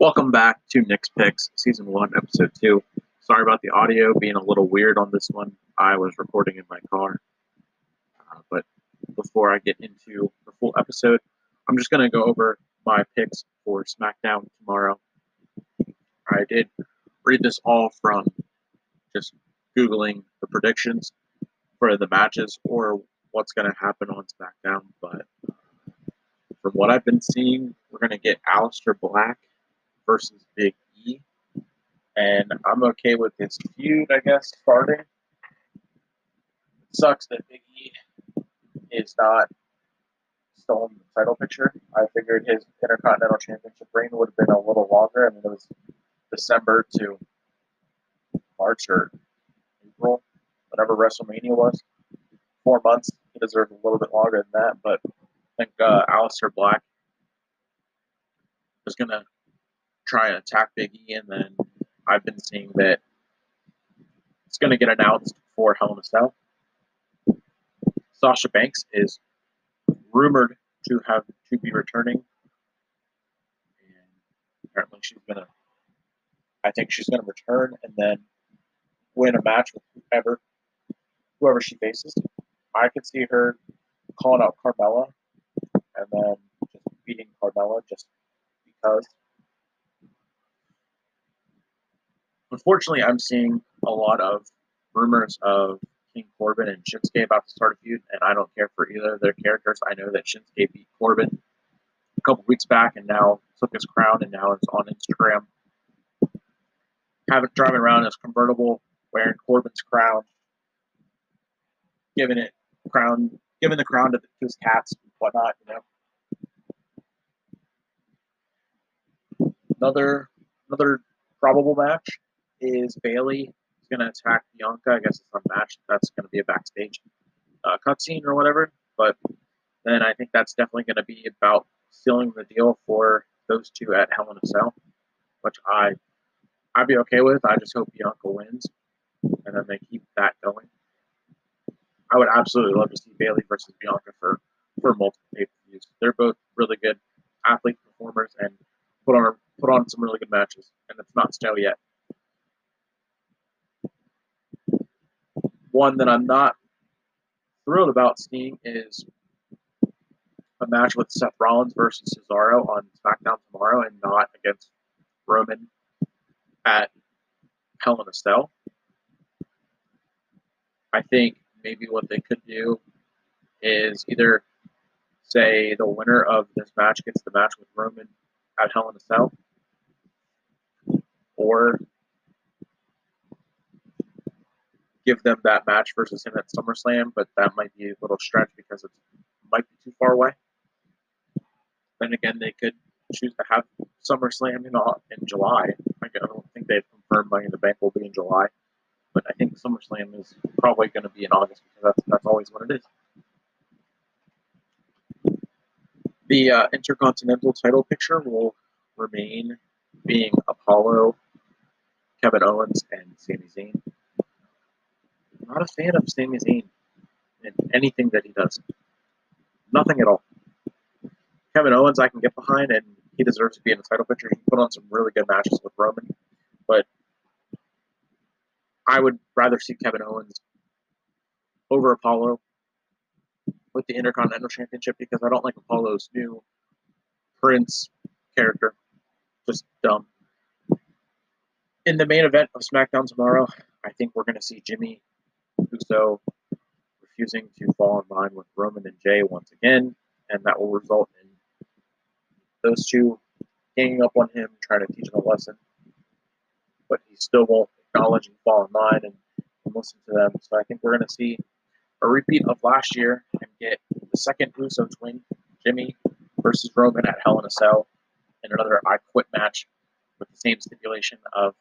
Welcome back to Nick's Picks, Season 1, Episode 2. Sorry about the audio being a little weird on this one. I was recording in my car. Uh, but before I get into the full episode, I'm just going to go over my picks for SmackDown tomorrow. I did read this all from just Googling the predictions for the matches or what's going to happen on SmackDown. But from what I've been seeing, we're going to get Aleister Black versus Big E. And I'm okay with this feud, I guess, starting. It sucks that Big E is not still in the title picture. I figured his Intercontinental Championship reign would have been a little longer. I mean, it was December to March or April, whatever WrestleMania was. Four months. He deserved a little bit longer than that, but I think uh, Aleister Black is going to try and attack Big E, and then I've been seeing that it's going to get announced for Hell in a Cell. Sasha Banks is rumored to have to be returning, and apparently she's going to. I think she's going to return and then win a match with whoever, whoever she faces. I could see her calling out Carmella and then just beating Carmella just because. Unfortunately, I'm seeing a lot of rumors of King Corbin and Shinsuke about to start a feud, and I don't care for either of their characters. I know that Shinsuke beat Corbin a couple weeks back, and now took his crown, and now it's on Instagram. Having driving around his convertible, wearing Corbin's crown, giving it crown, giving the crown to his cats and whatnot. You know, another another probable match is Bayley. is going to attack Bianca. I guess it's unmatched. That's going to be a backstage uh, cutscene or whatever. But then I think that's definitely going to be about sealing the deal for those two at Hell in a Cell, which I I'd be okay with. I just hope Bianca wins, and then they keep that going. I would absolutely love to see Bayley versus Bianca for for multiple pay per views. They're both really good athlete performers and put on put on some really good matches, and it's not stale yet. One that I'm mm-hmm. not thrilled about seeing is a match with Seth Rollins versus Cesaro on SmackDown tomorrow, and not against Roman at Hell in a Cell. I think maybe what they could do is either say the winner of this match gets the match with Roman at Hell in a Cell, or give them that match versus him at SummerSlam, but that might be a little stretch because it might be too far away. Then again, they could choose to have SummerSlam in, in July. I don't think they've confirmed Money in the Bank will be in July, but I think SummerSlam is probably going to be in August because that's, that's always what it is. The uh, Intercontinental title picture will remain being Apollo, Kevin Owens, and Sami Zayn. Not a fan of Sami Zayn in anything that he does. Nothing at all. Kevin Owens, I can get behind, and he deserves to be in the title picture. He put on some really good matches with Roman, but I would rather see Kevin Owens over Apollo with the Intercontinental Championship because I don't like Apollo's new Prince character. Just dumb. In the main event of SmackDown tomorrow, I think we're going to see Jimmy Uso refusing to fall in line with Roman and Jey once again, and that will result in those two ganging up on him, trying to teach him a lesson. But he still won't acknowledge and fall in line and, and listen to them. So I think we're going to see a repeat of last year and get the second Uso twin, Jimmy versus Roman at Hell in a Cell, and another I Quit match with the same stipulation of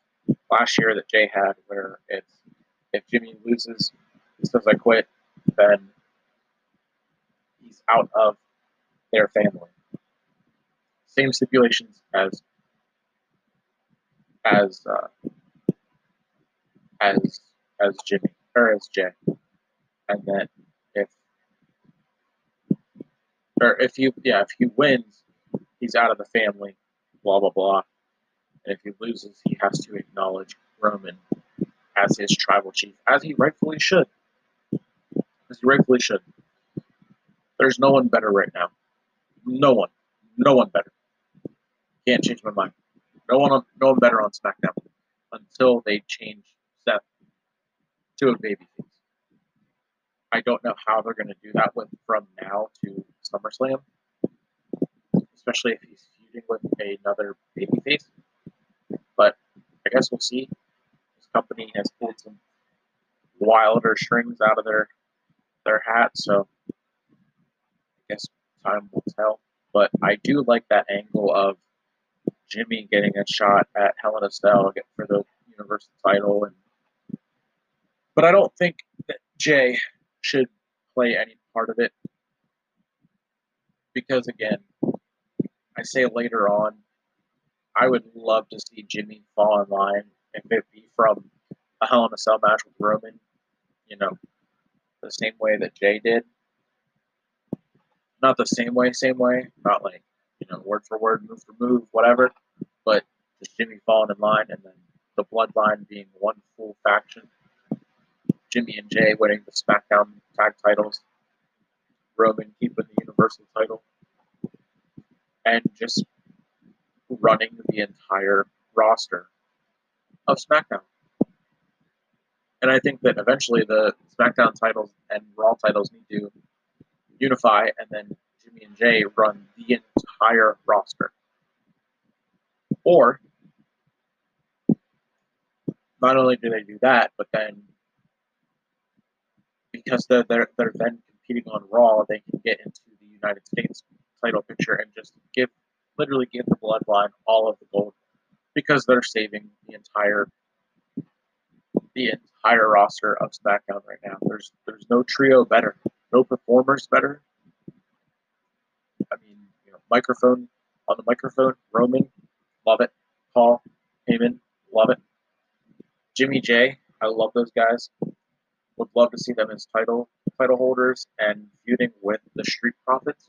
last year that Jey had, where it's if Jimmy loses, he says I quit, then he's out of their family. Same stipulations as as uh, as as Jimmy or as Jey, and then if or if you yeah if he wins, he's out of the family. Blah blah blah. And if he loses, he has to acknowledge Roman as his tribal chief, as he rightfully should. As he rightfully should. There's no one better right now. No one. No one better. Can't change my mind. No one, on, no one better on SmackDown until they change Seth to a babyface. I don't know how they're going to do that with from now to SummerSlam, especially if he's feuding with another babyface. But I guess we'll see. Company has pulled some wilder strings out of their their hat, so I guess time will tell. But I do like that angle of Jimmy getting a shot at a Cell for the Universal title, and but I don't think that Jey should play any part of it because again, I say later on, I would love to see Jimmy fall in line if it be from a Hell in a Cell match with Roman, you know, the same way that Jey did. Not the same way, same way, not like, you know, word for word, move for move, whatever, but just Jimmy falling in line and then the bloodline being one full faction. Jimmy and Jey winning the SmackDown tag titles, Roman keeping the Universal title, and just running the entire roster of SmackDown. And I think that eventually the SmackDown titles and Raw titles need to unify, and then Jimmy and Jey run the entire roster. Or not only do they do that, but then because they're, they're, they're then competing on Raw, they can get into the United States title picture and just give literally give the bloodline all of the gold because they're saving the entire the entire roster of SmackDown right now. There's there's no trio better, no performers better. I mean, you know, microphone on the microphone, Roman, love it. Paul, Heyman, love it. Jimmy Jey, I love those guys. Would love to see them as title title holders and feuding with the Street Profits.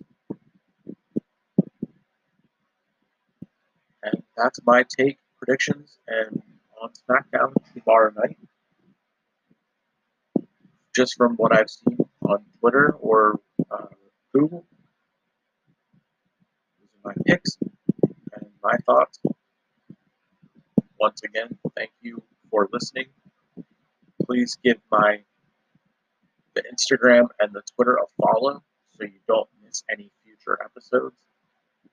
And that's my take, predictions, and on SmackDown tomorrow night. Just from what I've seen on Twitter or uh, Google, these are my picks and my thoughts. Once again, thank you for listening. Please give my the Instagram and the Twitter a follow so you don't miss any future episodes.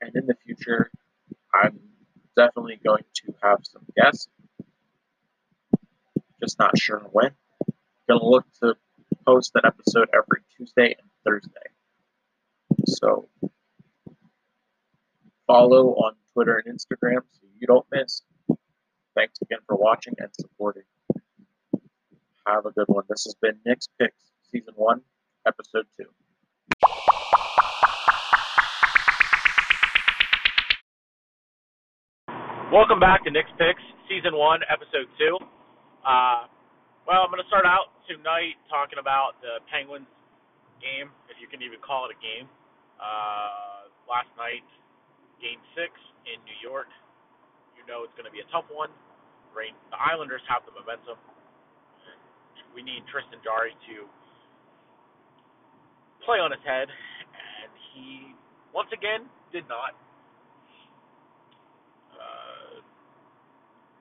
And in the future, I'm definitely going to have some guests. Just not sure when. Gonna look to post an episode every Tuesday and Thursday. So follow on Twitter and Instagram so you don't miss. Thanks again for watching and supporting. Have a good one. This has been Nick's Picks. Season 1, Episode 2. Welcome back to Nick's Picks, Season 1, Episode 2. Uh, well, I'm going to start out tonight talking about the Penguins game, if you can even call it a game. Uh, last night, Game 6 in New York. You know it's going to be a tough one. Right? The Islanders have the momentum. We need Tristan Jarry to play on his head, and he once again did not. Uh,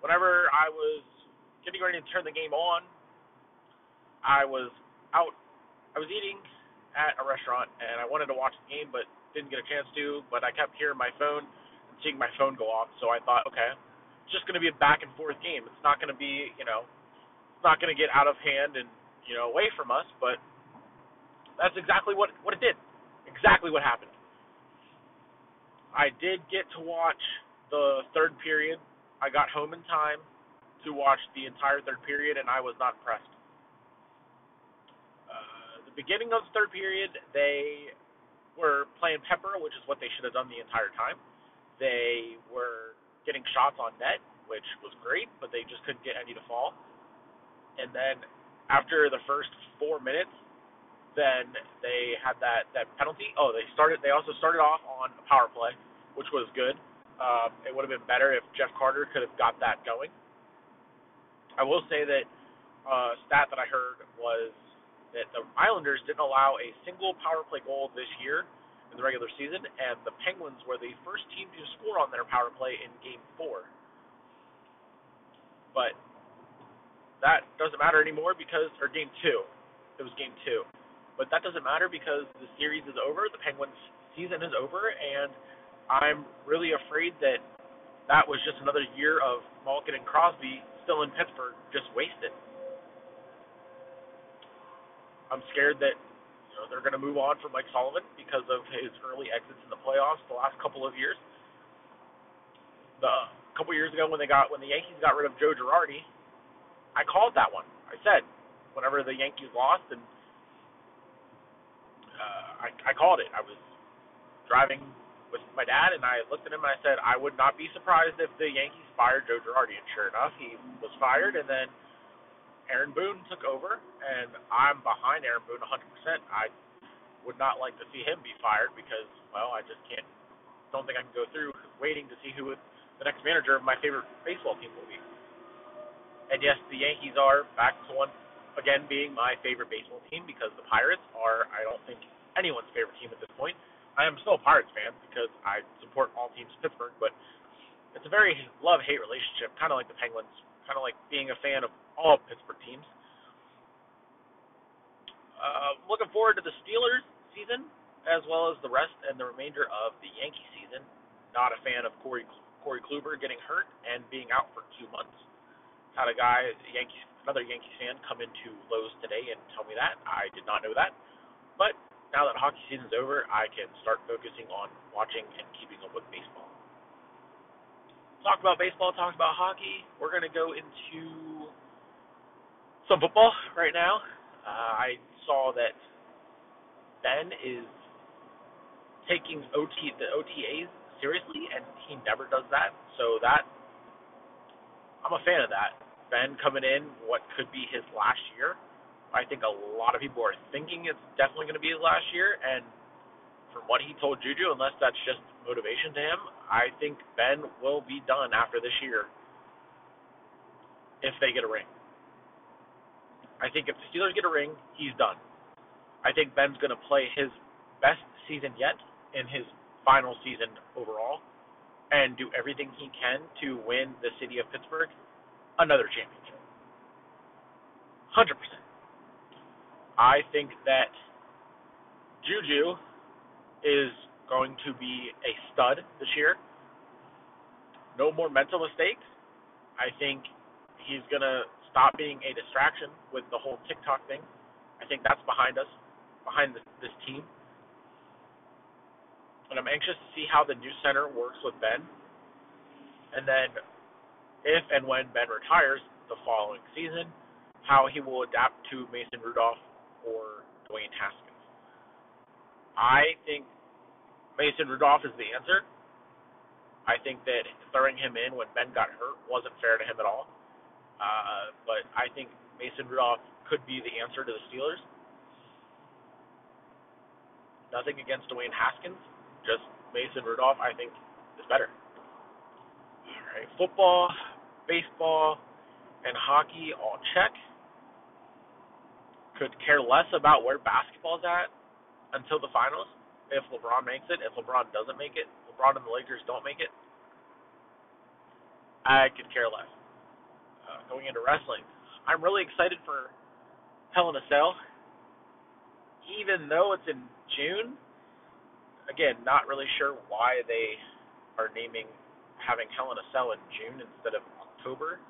whenever I was getting ready to turn the game on, I was out. I was eating at a restaurant, and I wanted to watch the game, but didn't get a chance to. But I kept hearing my phone and seeing my phone go off, so I thought, okay, it's just going to be a back and forth game. It's not going to be, you know, it's not going to get out of hand and you know away from us, but that's exactly what what it did. Exactly what happened. I did get to watch the third period. I got home in time to watch the entire third period, and I was not impressed. Uh, the beginning of the third period, they were playing pepper, which is what they should have done the entire time. They were getting shots on net, which was great, but they just couldn't get any to fall. And then after the first four minutes, then they had that that penalty. Oh, they started. They also started off on a power play, which was good. Um, it would have been better if Jeff Carter could have got that going. I will say that uh, stat that I heard was that the Islanders didn't allow a single power play goal this year in the regular season, and the Penguins were the first team to score on their power play in Game Four. But that doesn't matter anymore because, or Game Two, it was Game Two. But that doesn't matter because the series is over. The Penguins' season is over, and I'm really afraid that that was just another year of Malkin and Crosby still in Pittsburgh, just wasted. I'm scared that you know they're going to move on from Mike Sullivan because of his early exits in the playoffs the last couple of years. The couple years ago when they got when the Yankees got rid of Joe Girardi, I called that one. I said whenever the Yankees lost and uh, I, I called it. I was driving with my dad, and I looked at him and I said, I would not be surprised if the Yankees fired Joe Girardi. And sure enough, he was fired, and then Aaron Boone took over, and I'm behind Aaron Boone 100%. I would not like to see him be fired because, well, I just can't, don't think I can go through waiting to see who the next manager of my favorite baseball team will be. And yes, the Yankees are back to one again being my favorite baseball team because the Pirates are, I don't think, anyone's favorite team at this point. I am still a Pirates fan because I support all teams in Pittsburgh, but it's a very love hate relationship, kind of like the Penguins, kind of like being a fan of all Pittsburgh teams. Uh, looking forward to the Steelers season as well as the rest and the remainder of the Yankee season. Not a fan of Corey Corey Kluber getting hurt and being out for two months. Had a guy, Yankees, another Yankees fan, come into Lowe's today and tell me that. I did not know that, but now that hockey season's over, I can start focusing on watching and keeping up with baseball. Talk about baseball, talk about hockey. We're going to go into some football right now. Uh, I saw that Ben is taking OT the OTAs seriously, and he never does that. So that I'm a fan of that. Ben coming in, what could be his last year I think a lot of people are thinking it's definitely going to be his last year, and from what he told Juju, unless that's just motivation to him, I think Ben will be done after this year if they get a ring. I think if the Steelers get a ring, he's done. I think Ben's going to play his best season yet in his final season overall and do everything he can to win the city of Pittsburgh another championship. 100%. I think that Juju is going to be a stud this year. No more mental mistakes. I think he's going to stop being a distraction with the whole TikTok thing. I think that's behind us, behind this, this team. And I'm anxious to see how the new center works with Ben. And then, if and when Ben retires the following season, how he will adapt to Mason Rudolph or Dwayne Haskins. I think Mason Rudolph is the answer. I think that throwing him in when Ben got hurt wasn't fair to him at all. Uh, but I think Mason Rudolph could be the answer to the Steelers. Nothing against Dwayne Haskins, just Mason Rudolph. I think is better. All right, football, baseball, and hockey all check could care less about where basketball's at until the finals. If LeBron makes it, if LeBron doesn't make it, LeBron and the Lakers don't make it, I could care less. Uh, going into wrestling, I'm really excited for Hell in a Cell. Even though it's in June, again, not really sure why they are naming having Hell in a Cell in June instead of October.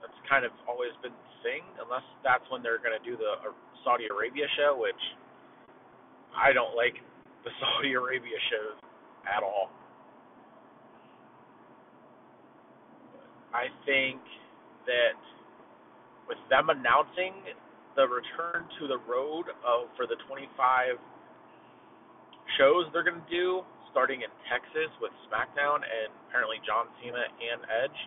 That's kind of always been thing, unless that's when they're going to do the uh, Saudi Arabia show, which I don't like the Saudi Arabia shows at all. I think that with them announcing the return to the road of for the 25 shows they're going to do, starting in Texas with SmackDown and apparently John Cena and Edge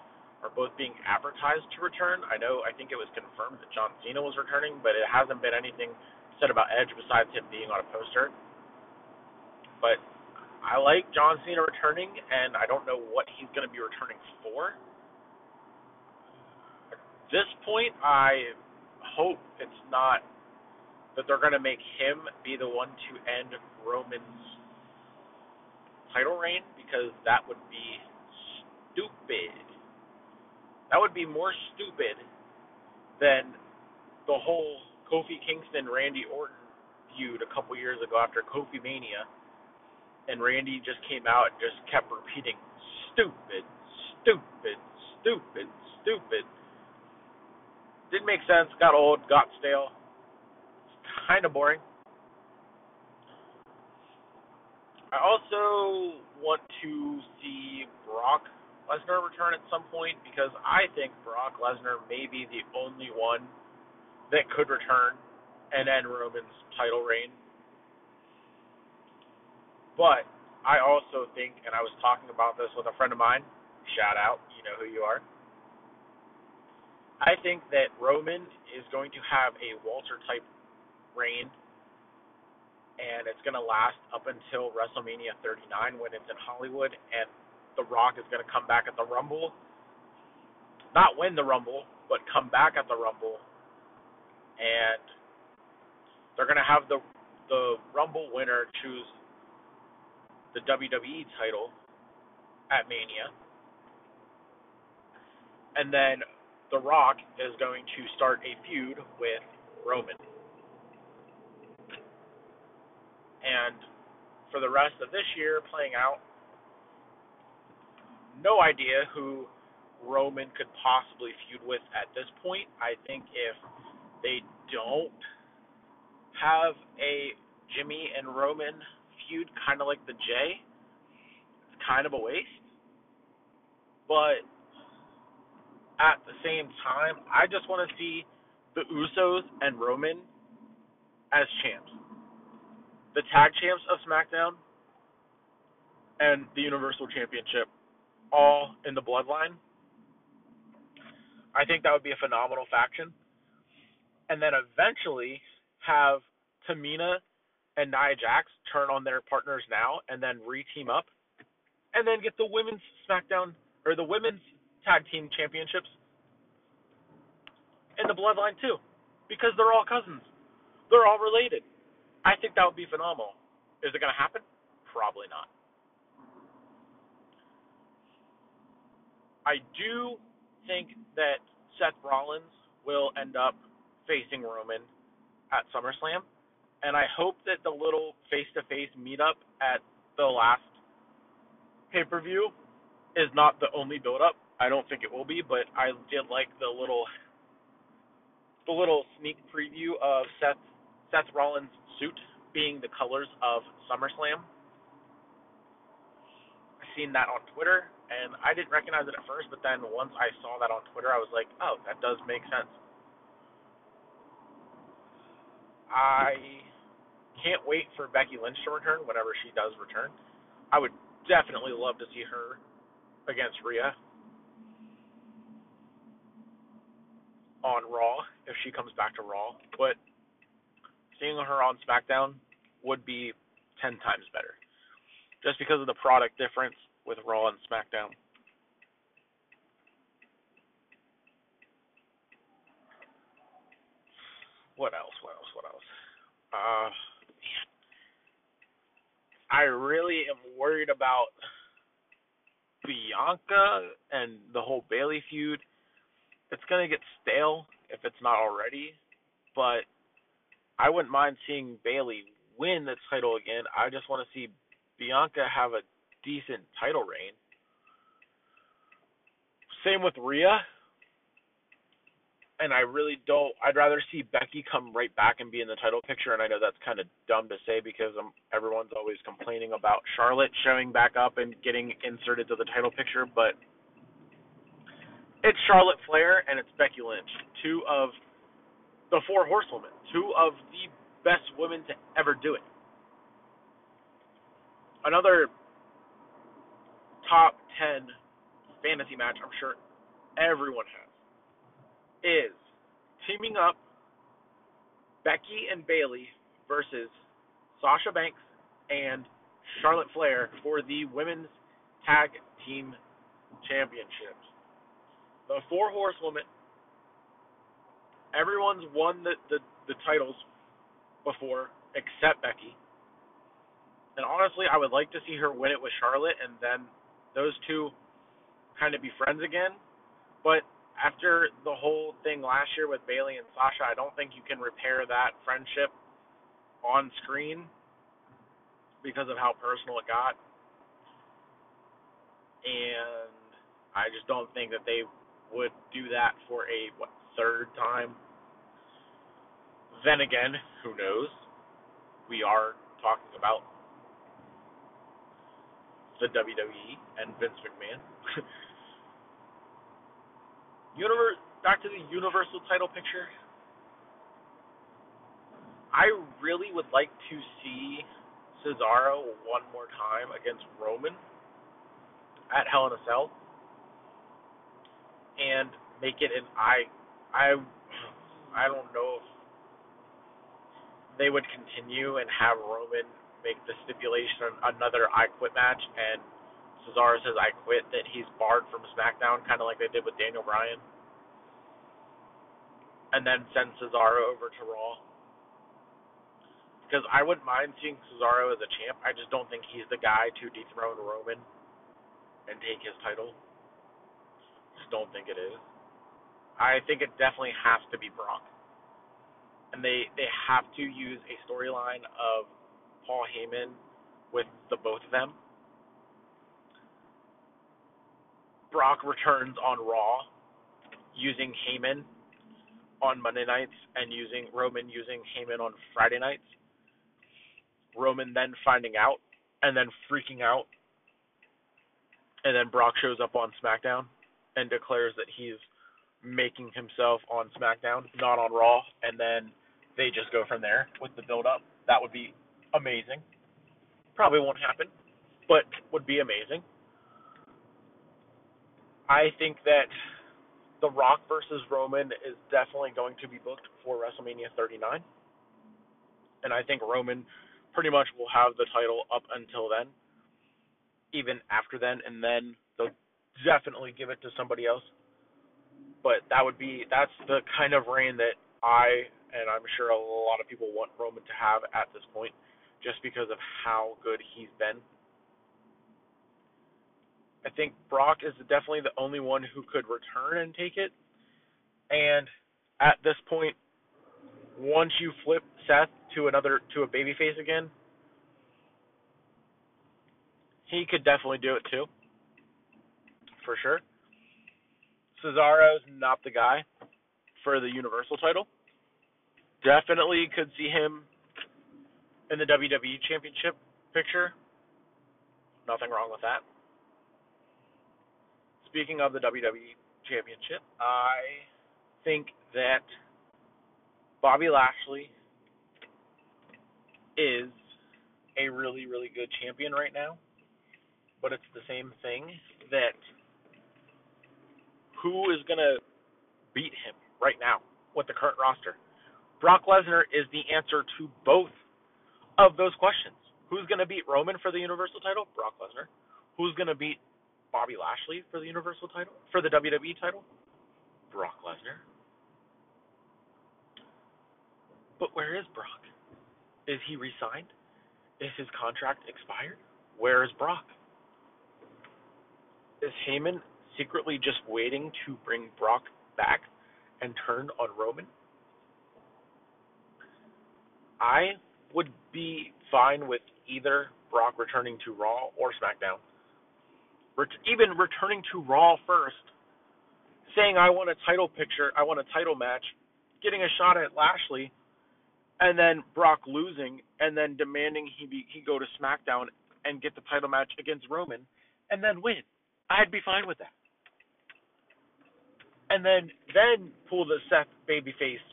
are both being advertised to return. I know, I think it was confirmed that John Cena was returning, but it hasn't been anything said about Edge besides him being on a poster. But I like John Cena returning, and I don't know what he's going to be returning for. At this point, I hope it's not that they're going to make him be the one to end Roman's title reign because that would be stupid. That would be more stupid than the whole Kofi Kingston Randy Orton feud a couple years ago after Kofi Mania and Randy just came out and just kept repeating stupid, stupid, stupid, stupid. Didn't make sense, got old, got stale. Kind of boring. I also want to see Brock Lesnar return at some point because I think Brock Lesnar may be the only one that could return and end Roman's title reign but I also think, and I was talking about this with a friend of mine, shout out, you know who you are. I think that Roman is going to have a Walter type reign, and it's going to last up until WrestleMania 39 when it's in Hollywood, and The Rock is going to come back at the Rumble. Not win the Rumble, but come back at the Rumble, and they're going to have the the Rumble winner choose the WWE title at Mania. And then The Rock is going to start a feud with Roman. And for the rest of this year playing out, no idea who Roman could possibly feud with at this point. I think if they don't have a Jimmy and Roman feud, kind of like the J. It's kind of a waste. But at the same time, I just want to see the Usos and Roman as champs. The tag champs of SmackDown and the Universal Championship all in the bloodline. I think that would be a phenomenal faction. And then eventually have Tamina and Nia Jax turn on their partners now and then re-team up, and then get the women's SmackDown or the women's tag team championships in the Bloodline too, because they're all cousins, they're all related. I think that would be phenomenal. Is it going to happen? Probably not. I do think that Seth Rollins will end up facing Roman at SummerSlam and I hope that the little face-to-face meetup at the last pay-per-view is not the only build-up. I don't think it will be, but I did like the little the little sneak preview of Seth Seth Rollins' suit being the colors of SummerSlam. I've seen that on Twitter, and I didn't recognize it at first, but then once I saw that on Twitter, I was like, oh, that does make sense. I can't wait for Becky Lynch to return whenever she does return. I would definitely love to see her against Rhea on Raw if she comes back to Raw. But seeing her on SmackDown would be 10 times better. Just because of the product difference with Raw and SmackDown. What else? What else? What else? Uh, man. I really am worried about Bianca and the whole Bayley feud. It's gonna get stale if it's not already, but I wouldn't mind seeing Bayley win the title again. I just want to see Bianca have a decent title reign. Same with Rhea and I really don't. I'd rather see Becky come right back and be in the title picture. And I know that's kind of dumb to say because um, everyone's always complaining about Charlotte showing back up and getting inserted to the title picture, but it's Charlotte Flair and it's Becky Lynch, two of the four horsewomen, two of the best women to ever do it. Another top ten fantasy match, I'm sure everyone has is teaming up Becky and Bayley versus Sasha Banks and Charlotte Flair for the women's tag team championships. The four horsewomen, everyone's won the, the, the titles before except Becky. And honestly, I would like to see her win it with Charlotte and then those two kind of be friends again. But after the whole thing last year with Bayley and Sasha, I don't think you can repair that friendship on screen because of how personal it got. And I just don't think that they would do that for a what third time. Then again, who knows? We are talking about the WWE and Vince McMahon. Universe, back to the Universal title picture. I really would like to see Cesaro one more time against Roman at Hell in a Cell and make it an I I I don't know if they would continue and have Roman make the stipulation another I quit match and Cesaro says I quit that he's barred from SmackDown kind of like they did with Daniel Bryan and then send Cesaro over to Raw because I wouldn't mind seeing Cesaro as a champ. I just don't think he's the guy to dethrone Roman and take his title. Just don't think it is. I think it definitely has to be Brock. And they they have to use a storyline of Paul Heyman with the both of them. Brock returns on Raw using Heyman on Monday nights and using Roman using Heyman on Friday nights Roman then finding out and then freaking out. And then Brock shows up on SmackDown and declares that he's making himself on SmackDown, not on Raw, and then they just go from there with the build up. That would be amazing. Probably won't happen, but would be amazing. I think that The Rock versus Roman is definitely going to be booked for WrestleMania 39. And I think Roman pretty much will have the title up until then, even after then, and then they'll definitely give it to somebody else. But that would be that's the kind of reign that I and I'm sure a lot of people want Roman to have at this point, just because of how good he's been. I think Brock is definitely the only one who could return and take it. And at this point, once you flip Seth to another to a babyface again, he could definitely do it too. For sure. Cesaro's not the guy for the Universal title. Definitely could see him in the WWE Championship picture. Nothing wrong with that. Speaking of the WWE Championship, I think that Bobby Lashley is a really, really good champion right now. But it's the same thing that who is going to beat him right now with the current roster? Brock Lesnar is the answer to both of those questions. Who's going to beat Roman for the Universal title? Brock Lesnar. Who's going to beat Bobby Lashley for the Universal title? For the WWE title? Brock Lesnar. But where is Brock? Is he resigned? Is his contract expired? Where is Brock? Is Heyman secretly just waiting to bring Brock back and turn on Roman? I would be fine with either Brock returning to Raw or SmackDown. Ret- even returning to Raw first, saying I want a title picture, I want a title match, getting a shot at Lashley, and then Brock losing, and then demanding he be he go to SmackDown and get the title match against Roman, and then win. I'd be fine with that. And then then pull the Seth babyface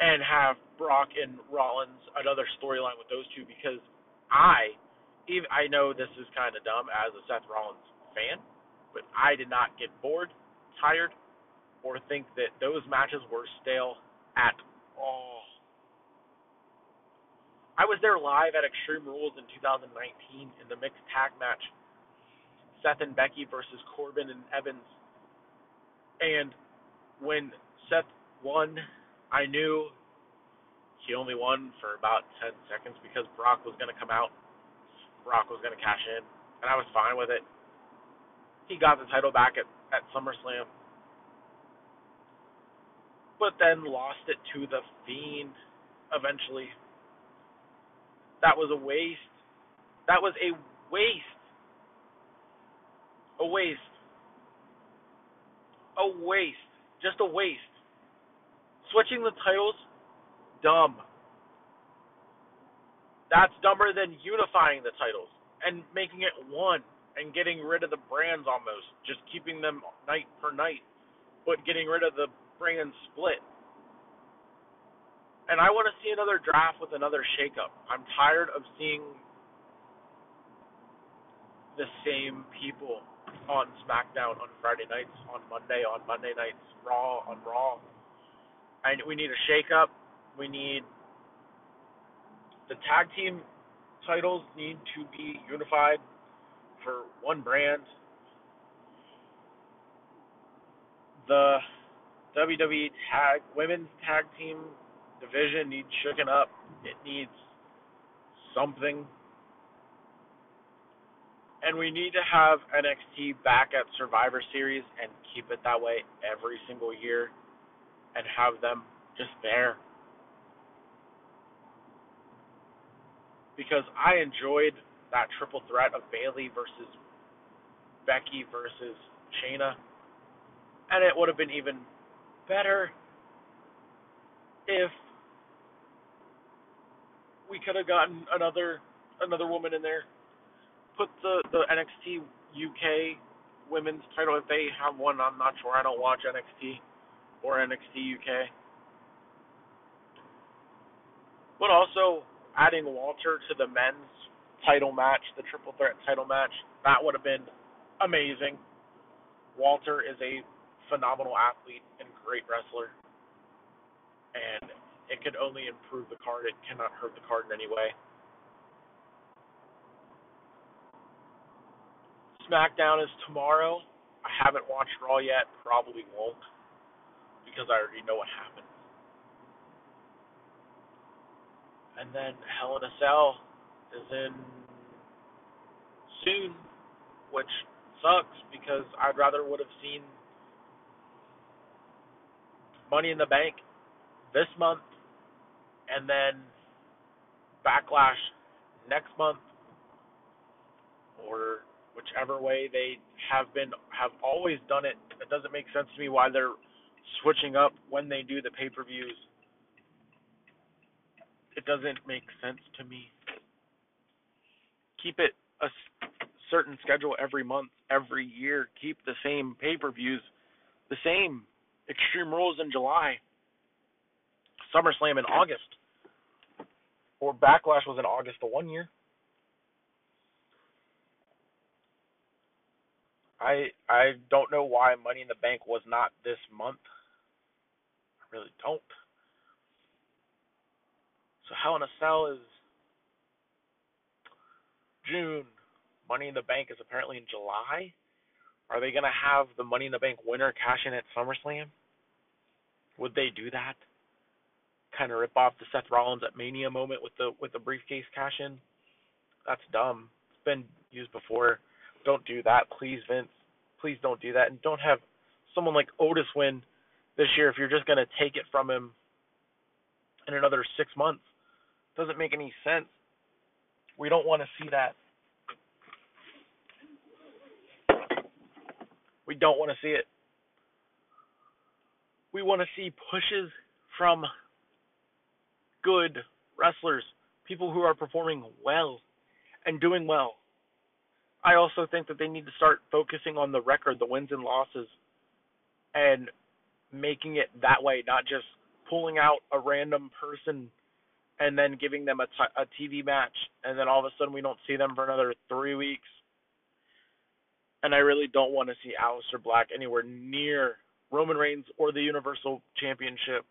and have Brock and Rollins another storyline with those two because I even I know this is kind of dumb as a Seth Rollins fan, but I did not get bored, tired, or think that those matches were stale at all. I was there live at Extreme Rules in 2019 in the mixed tag match. Seth and Becky versus Corbin and Evans. And when Seth won, I knew he only won for about 10 seconds because Brock was going to come out. Brock was going to cash in, and I was fine with it. He got the title back at, at SummerSlam, but then lost it to The Fiend eventually that was a waste. That was a waste. A waste. A waste. Just a waste. Switching the titles, dumb. That's dumber than unifying the titles and making it one and getting rid of the brands almost. Just keeping them night per night, but getting rid of the brand split and I want to see another draft with another shakeup. I'm tired of seeing the same people on SmackDown on Friday nights, on Monday, on Monday nights, Raw, on Raw. And we need a shakeup. We need the tag team titles need to be unified for one brand. The WWE tag women's tag team division needs shooken up. It needs something. And we need to have NXT back at Survivor Series and keep it that way every single year and have them just there. Because I enjoyed that triple threat of Bayley versus Becky versus Shayna. And it would have been even better if we could have gotten another another woman in there. Put the the NXT UK women's title if they have one. I'm not sure. I don't watch NXT or NXT UK. But also adding Walter to the men's title match, the triple threat title match, that would have been amazing. Walter is a phenomenal athlete and great wrestler. And it could only improve the card. It cannot hurt the card in any way. SmackDown is tomorrow. I haven't watched Raw yet. Probably won't because I already know what happens. And then Hell in a Cell is in soon, which sucks because I'd rather would have seen Money in the Bank this month and then backlash next month or whichever way they have been have always done it. It doesn't make sense to me why they're switching up when they do the pay-per-views. It doesn't make sense to me. Keep it a certain schedule every month, every year. Keep the same pay-per-views the same. Extreme Rules in July. SummerSlam in August. Or Backlash was in August the one year. I I don't know why Money in the Bank was not this month. I really don't. So Hell in a Cell is June. Money in the Bank is apparently in July. Are they gonna have the Money in the Bank winner cash in at SummerSlam? Would they do that? kind of rip off the Seth Rollins at Mania moment with the with the briefcase cash in. That's dumb. It's been used before. Don't do that, please, Vince. Please don't do that, and don't have someone like Otis win this year if you're just gonna take it from him in another six months. Doesn't make any sense. We don't want to see that. We don't want to see it. We want to see pushes from good wrestlers, people who are performing well and doing well. I also think that they need to start focusing on the record, the wins and losses, and making it that way, not just pulling out a random person and then giving them a, t- a TV match, and then all of a sudden we don't see them for another three weeks. And I really don't want to see Aleister Black anywhere near Roman Reigns or the Universal Championship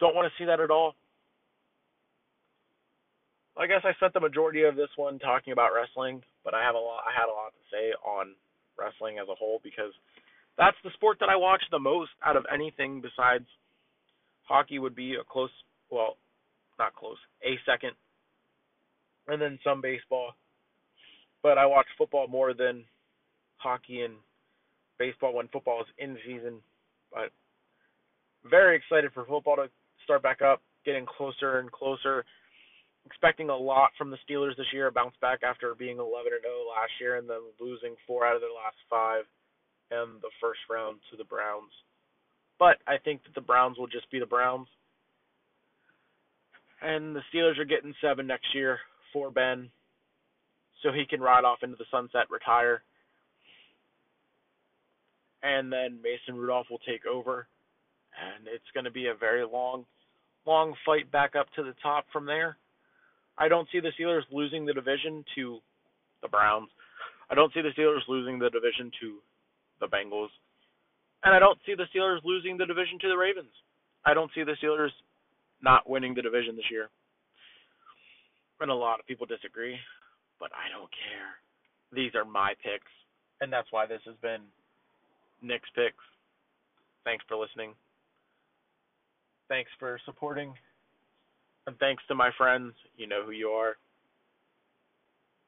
don't want to see that at all. I guess I spent the majority of this one talking about wrestling, but I have a lot. I had a lot to say on wrestling as a whole because that's the sport that I watch the most out of anything besides hockey. Would be a close, well, not close, a second, and then some baseball. But I watch football more than hockey and baseball when football is in season. But very excited for football to start back up, getting closer and closer expecting a lot from the Steelers this year, a bounce back after being 11 or 0 last year and then losing four out of their last five and the first round to the Browns. But I think that the Browns will just be the Browns. And the Steelers are getting seven next year for Ben so he can ride off into the sunset, retire. And then Mason Rudolph will take over. And it's going to be a very long, long fight back up to the top from there I don't see the Steelers losing the division to the Browns. I don't see the Steelers losing the division to the Bengals. And I don't see the Steelers losing the division to the Ravens. I don't see the Steelers not winning the division this year. And a lot of people disagree, but I don't care. These are my picks, and that's why this has been Nick's picks. Thanks for listening. Thanks for supporting and thanks to my friends, you know who you are.